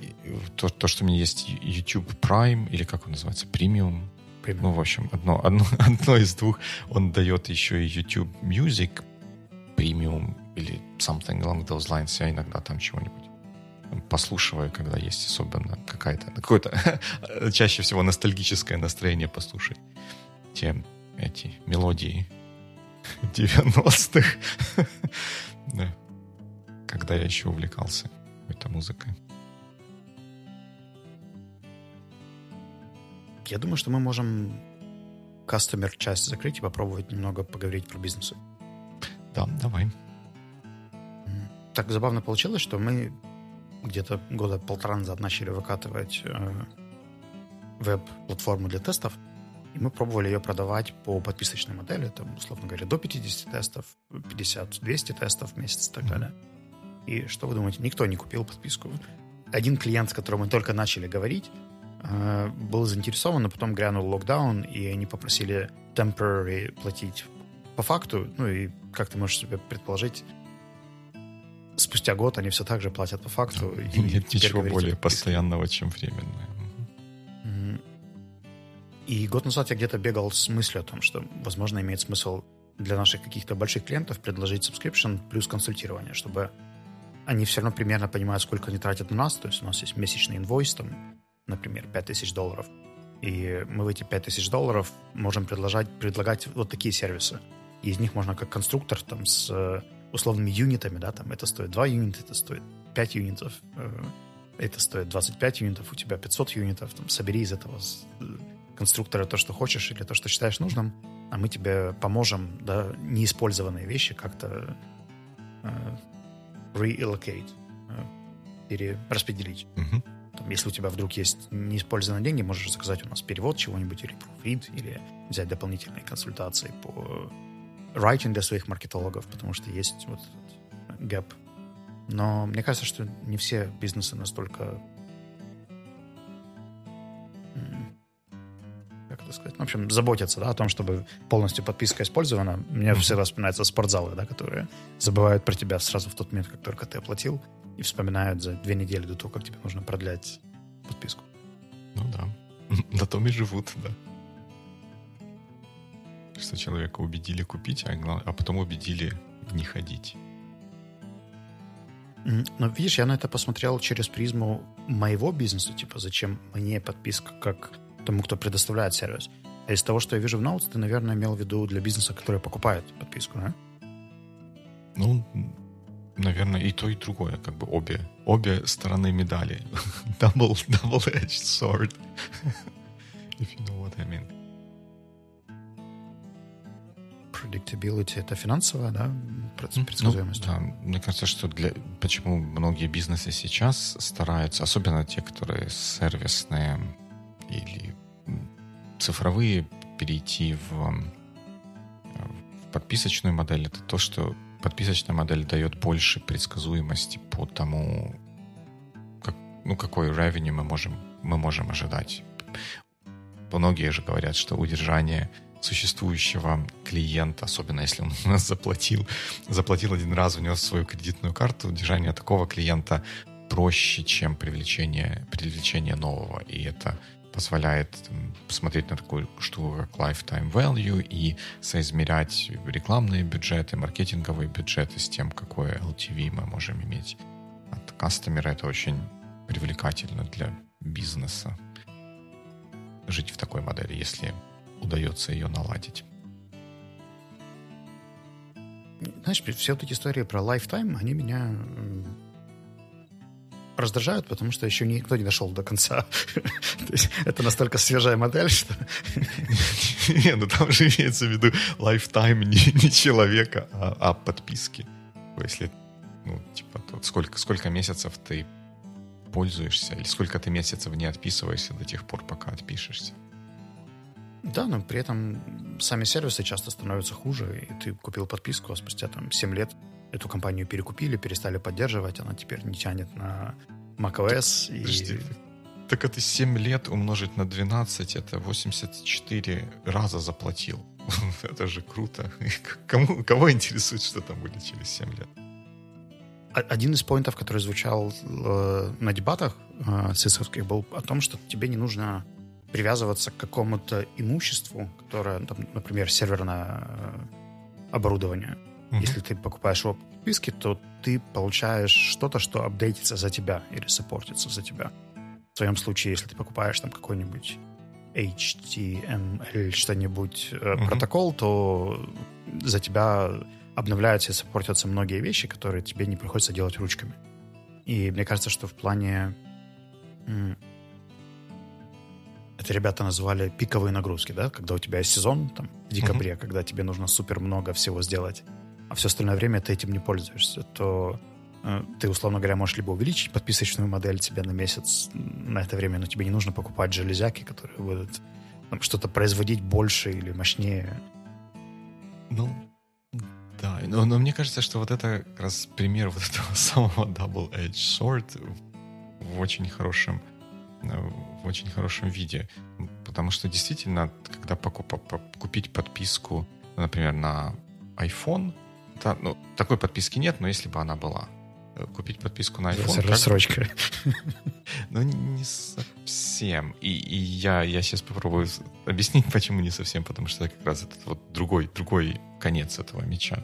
то, то что у меня есть YouTube Prime, или как он называется, Premium, Premium. ну, в общем, одно, одно, *laughs* одно из двух, он дает еще и YouTube Music Premium или something along those lines. Я иногда там чего-нибудь послушиваю, когда есть особенно какая-то, какое-то *laughs* чаще всего ностальгическое настроение послушать те эти мелодии 90-х. *laughs* да. Когда я еще увлекался этой музыкой. Я думаю, что мы можем кастомер часть закрыть и попробовать немного поговорить про бизнесы. Да, давай. Так забавно получилось, что мы где-то года полтора назад начали выкатывать э, веб-платформу для тестов, и мы пробовали ее продавать по подписочной модели, там, условно говоря, до 50 тестов, 50-200 тестов в месяц и так далее. И что вы думаете? Никто не купил подписку. Один клиент, с которым мы только начали говорить, э, был заинтересован, но потом грянул локдаун, и они попросили temporary платить по факту. Ну и, как ты можешь себе предположить, спустя год они все так же платят по факту. *laughs* Нет ничего более постоянного, чем временное. И год назад я где-то бегал с мыслью о том, что, возможно, имеет смысл для наших каких-то больших клиентов предложить subscription плюс консультирование, чтобы они все равно примерно понимают, сколько они тратят на нас. То есть у нас есть месячный инвойс, там, например, 5000 долларов. И мы в эти 5000 долларов можем предложить, предлагать вот такие сервисы. И из них можно как конструктор там с э, условными юнитами, да, там это стоит 2 юнита, это стоит 5 юнитов, э, это стоит 25 юнитов, у тебя 500 юнитов, там, собери из этого э, конструктора то, что хочешь или то, что считаешь нужным, а мы тебе поможем да, неиспользованные вещи как-то reallocate, э, перераспределить. Угу. Там, если у тебя вдруг есть неиспользованные деньги, можешь заказать у нас перевод чего-нибудь или proofread, или взять дополнительные консультации по writing для своих маркетологов, потому что есть вот этот gap. Но мне кажется, что не все бизнесы настолько так сказать, в общем, заботятся да, о том, чтобы полностью подписка использована. Мне mm-hmm. всегда вспоминаются спортзалы, да, которые забывают про тебя сразу в тот момент, как только ты оплатил, и вспоминают за две недели до того, как тебе нужно продлять подписку. Ну да. *laughs* На том и живут, да. Что человека убедили купить, а, а потом убедили не ходить. Но видишь, я на это посмотрел через призму моего бизнеса, типа, зачем мне подписка как тому, кто предоставляет сервис. А из того, что я вижу в Notes, ты, наверное, имел в виду для бизнеса, который покупает подписку, да? Ну, наверное, и то, и другое, как бы обе, обе стороны медали. *laughs* double, double-edged sword. *laughs* If you know what I mean. Predictability — это финансовая, да, предсказуемость? Ну, да, мне кажется, что для... Почему многие бизнесы сейчас стараются, особенно те, которые сервисные или цифровые перейти в, в подписочную модель, это то, что подписочная модель дает больше предсказуемости по тому, как, ну, какой revenue мы можем, мы можем ожидать. Многие же говорят, что удержание существующего клиента, особенно если он *laughs* у нас заплатил, заплатил один раз, внес свою кредитную карту, удержание такого клиента проще, чем привлечение, привлечение нового. И это позволяет посмотреть на такую штуку, как lifetime value и соизмерять рекламные бюджеты, маркетинговые бюджеты с тем, какое LTV мы можем иметь от кастомера. Это очень привлекательно для бизнеса жить в такой модели, если удается ее наладить. Знаешь, все вот эти истории про lifetime, они меня раздражают, потому что еще никто не дошел до конца. *laughs* То есть это настолько свежая модель, что... *laughs* Не, ну там же имеется в виду lifetime не, человека, а, а подписки. Если, ну, типа, сколько, сколько месяцев ты пользуешься, или сколько ты месяцев не отписываешься до тех пор, пока отпишешься. Да, но при этом сами сервисы часто становятся хуже, и ты купил подписку, а спустя там 7 лет эту компанию перекупили, перестали поддерживать, она теперь не тянет на macOS. И... Подожди, так это 7 лет умножить на 12, это 84 раза заплатил. *laughs* это же круто. *laughs* Кому, кого интересует, что там будет через 7 лет? Один из поинтов, который звучал э, на дебатах э, сисовских, был о том, что тебе не нужно привязываться к какому-то имуществу, которое, там, например, серверное э, оборудование. Mm-hmm. Если ты покупаешь его подписки, то ты получаешь что-то, что апдейтится за тебя или саппортится за тебя. В своем случае, если ты покупаешь там какой-нибудь HTML что-нибудь mm-hmm. протокол, то за тебя обновляются и саппортятся многие вещи, которые тебе не приходится делать ручками. И мне кажется, что в плане... Это ребята назвали пиковые нагрузки, да? Когда у тебя есть сезон, там, в декабре, mm-hmm. когда тебе нужно супер много всего сделать, а все остальное время ты этим не пользуешься, то э, ты, условно говоря, можешь либо увеличить подписочную модель тебе на месяц на это время, но тебе не нужно покупать железяки, которые будут там, что-то производить больше или мощнее. Ну, да, но, но мне кажется, что вот это как раз пример вот *laughs* этого самого Double Edge Sword в очень хорошем э, в очень хорошем виде. Потому что действительно, когда покуп, купить подписку, например, на iPhone, да, ну, такой подписки нет, но если бы она была, э, купить подписку на iPhone... Рассрочка. *laughs* Ну, не совсем. И, и я, я сейчас попробую объяснить, *laughs* почему не совсем, потому что это как раз этот вот другой, другой конец этого меча.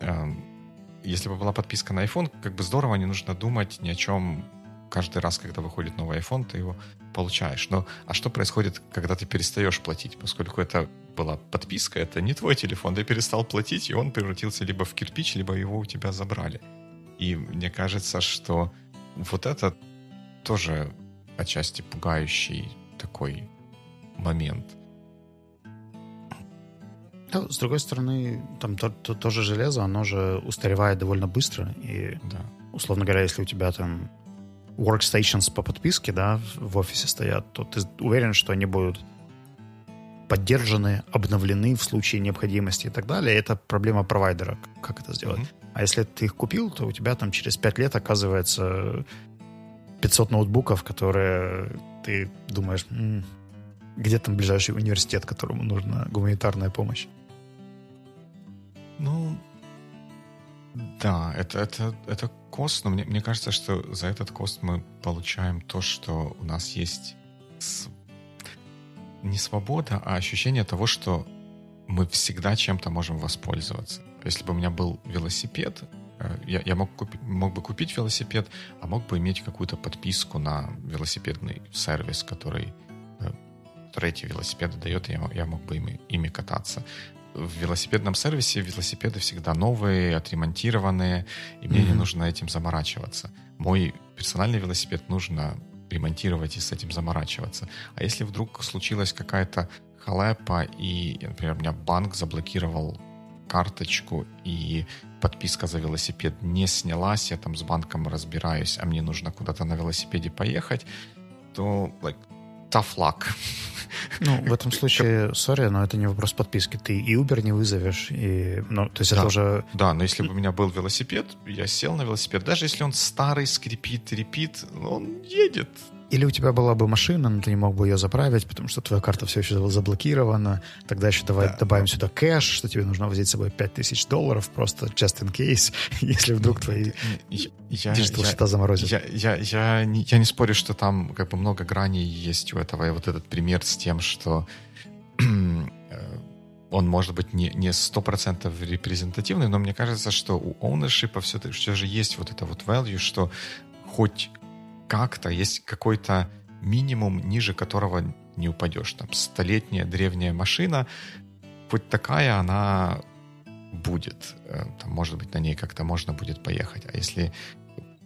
Эм, если бы была подписка на iPhone, как бы здорово, не нужно думать ни о чем каждый раз, когда выходит новый iPhone, ты его получаешь. Но а что происходит, когда ты перестаешь платить? Поскольку это была подписка, это не твой телефон, ты перестал платить, и он превратился либо в кирпич, либо его у тебя забрали. И мне кажется, что вот это тоже отчасти пугающий такой момент. Да, с другой стороны, там то, то, то же железо, оно же устаревает довольно быстро. И, да. условно говоря, если у тебя там workstations по подписке, да, в офисе стоят, то ты уверен, что они будут поддержаны, обновлены в случае необходимости и так далее. Это проблема провайдера, как это сделать. Mm-hmm. А если ты их купил, то у тебя там через 5 лет оказывается 500 ноутбуков, которые ты думаешь, м-м, где там ближайший университет, которому нужна гуманитарная помощь? Ну, да, это, это, это кост, но мне, мне кажется, что за этот кост мы получаем то, что у нас есть. Не свобода, а ощущение того, что мы всегда чем-то можем воспользоваться. Если бы у меня был велосипед, э, я, я мог, купить, мог бы купить велосипед, а мог бы иметь какую-то подписку на велосипедный сервис, который, э, который эти велосипеды дает, и я, я мог бы ими, ими кататься в велосипедном сервисе велосипеды всегда новые, отремонтированные, и мне mm-hmm. не нужно этим заморачиваться. Мой персональный велосипед нужно ремонтировать и с этим заморачиваться. А если вдруг случилась какая-то халепа, и, например, у меня банк заблокировал карточку, и подписка за велосипед не снялась, я там с банком разбираюсь, а мне нужно куда-то на велосипеде поехать, то like, tough luck. Ну, в этом случае, сори, но это не вопрос подписки. Ты и Uber не вызовешь, и, ну, то есть да, это уже... Да, но если бы у меня был велосипед, я сел на велосипед, даже если он старый, скрипит, репит, он едет. Или у тебя была бы машина, но ты не мог бы ее заправить, потому что твоя карта все еще заблокирована. Тогда еще давай да, добавим да. сюда cash, что тебе нужно возить с собой 5000 долларов, просто just in case, *laughs* если вдруг твои я, digital счета заморозят. Я, я, я, не, я не спорю, что там как бы много граней есть у этого. И вот этот пример с тем, что *clears throat* э, он может быть не, не 100% репрезентативный, но мне кажется, что у ownership все, все же есть вот это вот value, что хоть как-то есть какой-то минимум, ниже которого не упадешь. Там столетняя древняя машина, хоть такая она будет. Э, там, может быть, на ней как-то можно будет поехать. А если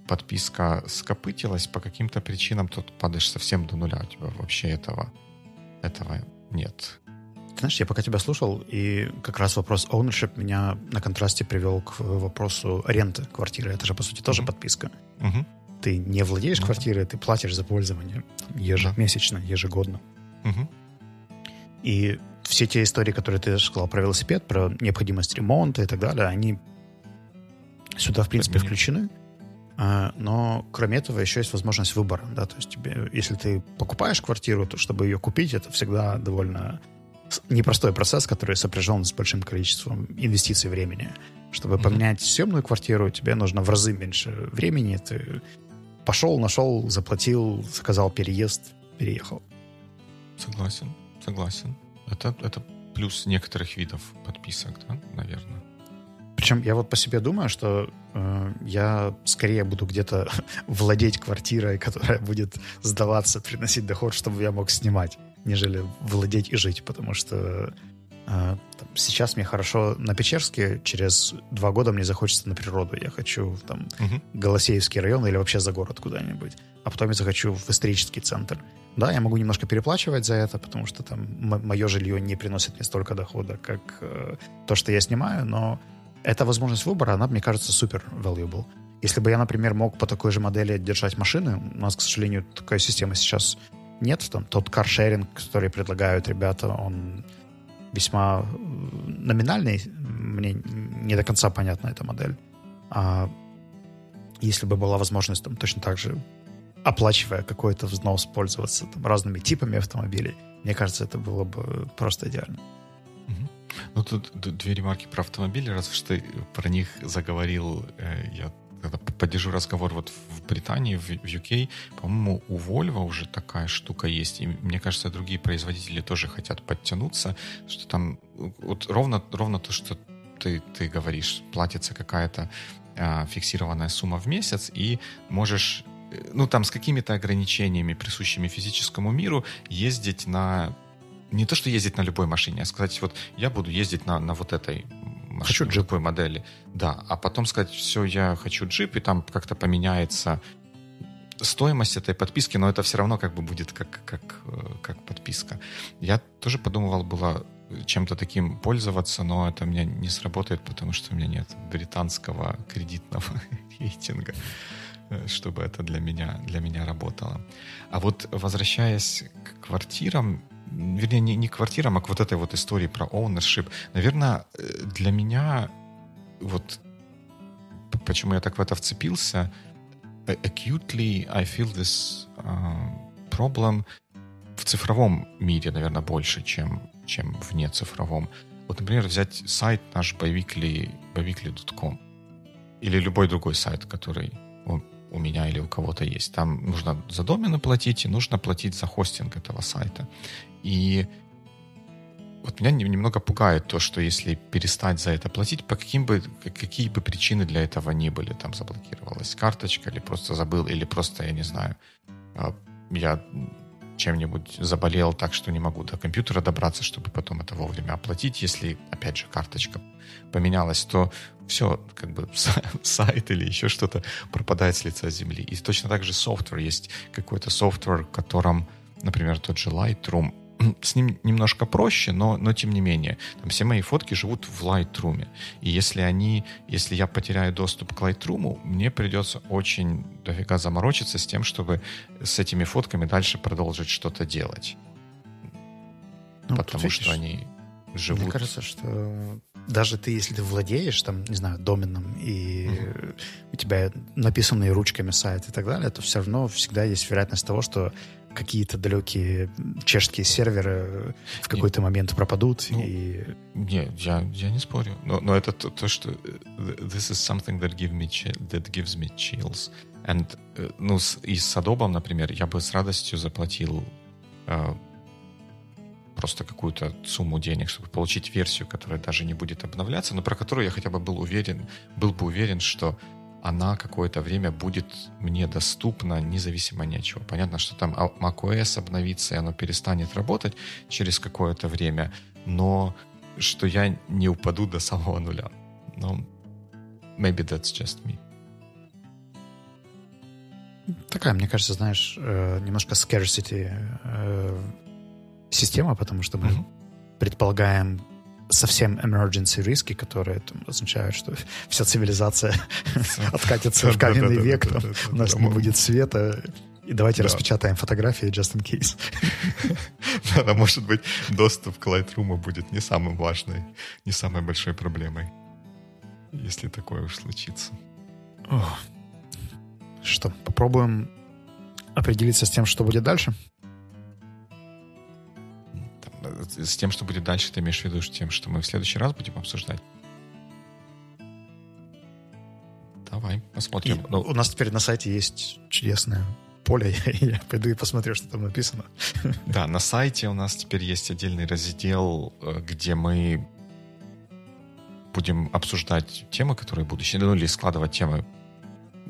подписка скопытилась по каким-то причинам, то падаешь совсем до нуля. У тебя вообще этого, этого нет. Знаешь, я пока тебя слушал, и как раз вопрос ownership меня на контрасте привел к вопросу аренды квартиры. Это же, по сути, тоже mm-hmm. подписка. Mm-hmm ты не владеешь квартирой, ты платишь за пользование ежемесячно, ежегодно. Угу. И все те истории, которые ты сказал про велосипед, про необходимость ремонта и так далее, они сюда, в принципе, включены. А, но, кроме этого, еще есть возможность выбора. Да? То есть тебе, если ты покупаешь квартиру, то чтобы ее купить, это всегда довольно непростой процесс, который сопряжен с большим количеством инвестиций времени. Чтобы поменять съемную квартиру, тебе нужно в разы меньше времени. Ты пошел, нашел, заплатил, заказал переезд, переехал. Согласен, согласен. Это, это плюс некоторых видов подписок, да, наверное. Причем я вот по себе думаю, что э, я скорее буду где-то *laughs* владеть квартирой, которая будет сдаваться, приносить доход, чтобы я мог снимать, нежели владеть и жить, потому что сейчас мне хорошо на Печерске, через два года мне захочется на природу. Я хочу там угу. Голосеевский район или вообще за город куда-нибудь. А потом я захочу в исторический центр. Да, я могу немножко переплачивать за это, потому что там мое жилье не приносит мне столько дохода, как э, то, что я снимаю, но эта возможность выбора, она, мне кажется, супер valuable. Если бы я, например, мог по такой же модели держать машины, у нас, к сожалению, такой системы сейчас нет. Там тот каршеринг, который предлагают ребята, он весьма э, номинальный. Мне не до конца понятна эта модель. А если бы была возможность там точно так же оплачивая какой-то взнос, пользоваться там, разными типами автомобилей, мне кажется, это было бы просто идеально. Ну, тут две ремарки про автомобили, раз ты про них заговорил, э, я когда поддержу разговор вот в Британии, в UK, по-моему, у Volvo уже такая штука есть, и мне кажется, другие производители тоже хотят подтянуться, что там вот ровно, ровно то, что ты, ты говоришь, платится какая-то а, фиксированная сумма в месяц, и можешь э, ну, там, с какими-то ограничениями, присущими физическому миру, ездить на не то, что ездить на любой машине, а сказать, вот я буду ездить на, на вот этой хочу джип. такой модели. Да, а потом сказать, все, я хочу джип, и там как-то поменяется стоимость этой подписки, но это все равно как бы будет как, как, э, как подписка. Я тоже подумывал было чем-то таким пользоваться, но это у меня не сработает, потому что у меня нет британского кредитного *laughs* рейтинга, э, чтобы это для меня, для меня работало. А вот возвращаясь к квартирам, вернее, не, не квартирам, а к вот этой вот истории про ownership, наверное, э, для меня вот почему я так в это вцепился, acutely I feel this uh, problem в цифровом мире, наверное, больше, чем, чем вне цифровом. Вот, например, взять сайт наш boweekly, boweekly.com или любой другой сайт, который у меня или у кого-то есть. Там нужно за домены платить и нужно платить за хостинг этого сайта. И вот меня немного пугает то, что если перестать за это платить, по каким бы, какие бы причины для этого ни были, там заблокировалась карточка, или просто забыл, или просто, я не знаю, а, я чем-нибудь заболел так, что не могу до компьютера добраться, чтобы потом это вовремя оплатить. Если, опять же, карточка поменялась, то все, как бы *laughs* сайт или еще что-то пропадает с лица земли. И точно так же software. Есть какой-то software, в котором, например, тот же Lightroom, *clears throat* с ним немножко проще, но, но тем не менее. Там все мои фотки живут в Lightroom. И если они, если я потеряю доступ к Lightroom, мне придется очень дофига заморочиться с тем, чтобы с этими фотками дальше продолжить что-то делать. Ну, Потому что они живут... Мне кажется, что даже ты, если ты владеешь, там, не знаю, доменом, и mm-hmm. у тебя написанные ручками сайт и так далее, то все равно всегда есть вероятность того, что какие-то далекие чешские серверы в какой-то не, момент пропадут. Ну, и... Не, я, я не спорю. Но, но это то, то, что this is something that, give me that gives me chills. And, э, ну, с, и с Adobe, например, я бы с радостью заплатил uh, просто какую-то сумму денег, чтобы получить версию, которая даже не будет обновляться, но про которую я хотя бы был уверен, был бы уверен, что она какое-то время будет мне доступна независимо ни от чего. Понятно, что там macOS обновится, и оно перестанет работать через какое-то время, но что я не упаду до самого нуля. Но maybe that's just me. Такая, мне кажется, знаешь, э, немножко scarcity э, система, потому что мы mm-hmm. предполагаем совсем emergency риски, которые там, означают, что вся цивилизация *laughs* откатится в каменный век, у нас не будет света, и давайте распечатаем фотографии just in case. Да, может быть, доступ к Lightroom будет не самым важной, не самой большой проблемой, если такое уж случится. Что, попробуем определиться с тем, что будет дальше? С тем, что будет дальше, ты имеешь в виду с тем, что мы в следующий раз будем обсуждать? Давай, посмотрим. И ну, у нас теперь на сайте есть чудесное поле. *laughs* Я пойду и посмотрю, что там написано. *laughs* Да, на сайте у нас теперь есть отдельный раздел, э, где мы будем обсуждать темы, которые будущие, ну или складывать темы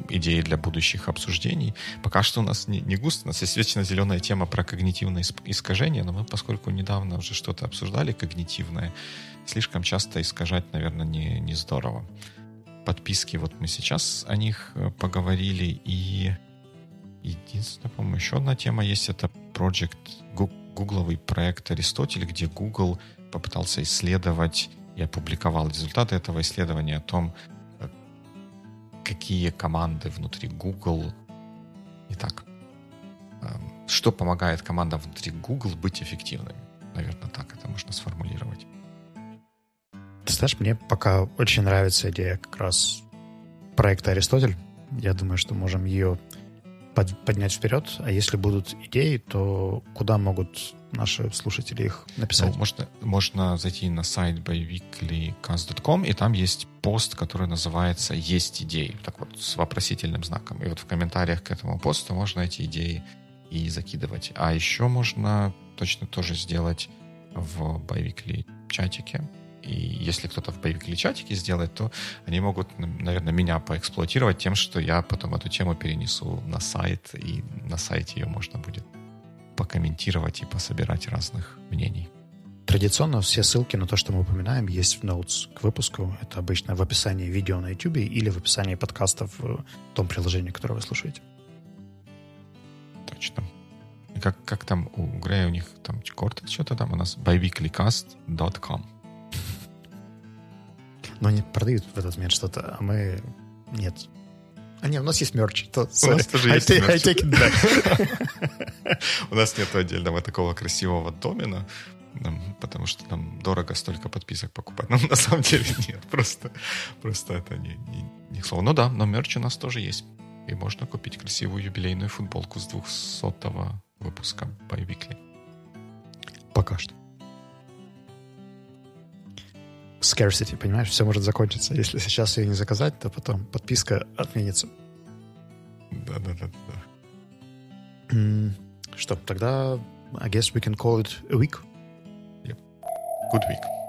идеи для будущих обсуждений. Пока что у нас не, не густо. У нас есть вечно зеленая тема про когнитивное искажение, но мы, поскольку недавно уже что-то обсуждали когнитивное, слишком часто искажать, наверное, не, не здорово. Подписки, вот мы сейчас о них э, поговорили, и единственное, по-моему, еще одна тема есть, это проект, гугловый проект Аристотель, где Google попытался исследовать и опубликовал результаты этого исследования о том, какие команды внутри Google. Итак, эм, что помогает командам внутри Google быть эффективными? Наверное, так это можно сформулировать. Ты знаешь, мне пока очень нравится идея как раз проекта Аристотель. Я думаю, что можем ее под, поднять вперед. А если будут идеи, то куда могут наши слушатели их написать? Ну, можно, можно зайти на сайт byweeklycast.com, и там есть пост, который называется «Есть идеи», так вот, с вопросительным знаком. И вот в комментариях к этому посту можно эти идеи и закидывать. А еще можно точно тоже сделать в Byweekly чатике. И если кто-то в Byweekly чатике сделает, то они могут, наверное, меня поэксплуатировать тем, что я потом эту тему перенесу на сайт, и на сайте ее можно будет покомментировать и пособирать разных мнений. Традиционно все ссылки на то, что мы упоминаем, есть в notes к выпуску. Это обычно в описании видео на YouTube или в описании подкастов в том приложении, которое вы слушаете. Точно. Как, как там у Грея, у них там кортекс что-то там у нас byweeklycast.com. Но они продают в этот момент что-то, а мы нет. А нет, у нас есть мерч. То, у нас тоже есть мерч. *laughs* У нас нет отдельного такого красивого домена, потому что нам дорого столько подписок покупать. Но на самом деле *laughs* нет, просто, просто это не, не, не слово. Ну да, но мерч у нас тоже есть. И можно купить красивую юбилейную футболку с 200-го выпуска Weekly. Пока что. Scarcity, понимаешь, все может закончиться. Если сейчас ее не заказать, то потом подписка отменится. Да-да-да. Что, тогда I guess we can call it a week. Yep. Good week.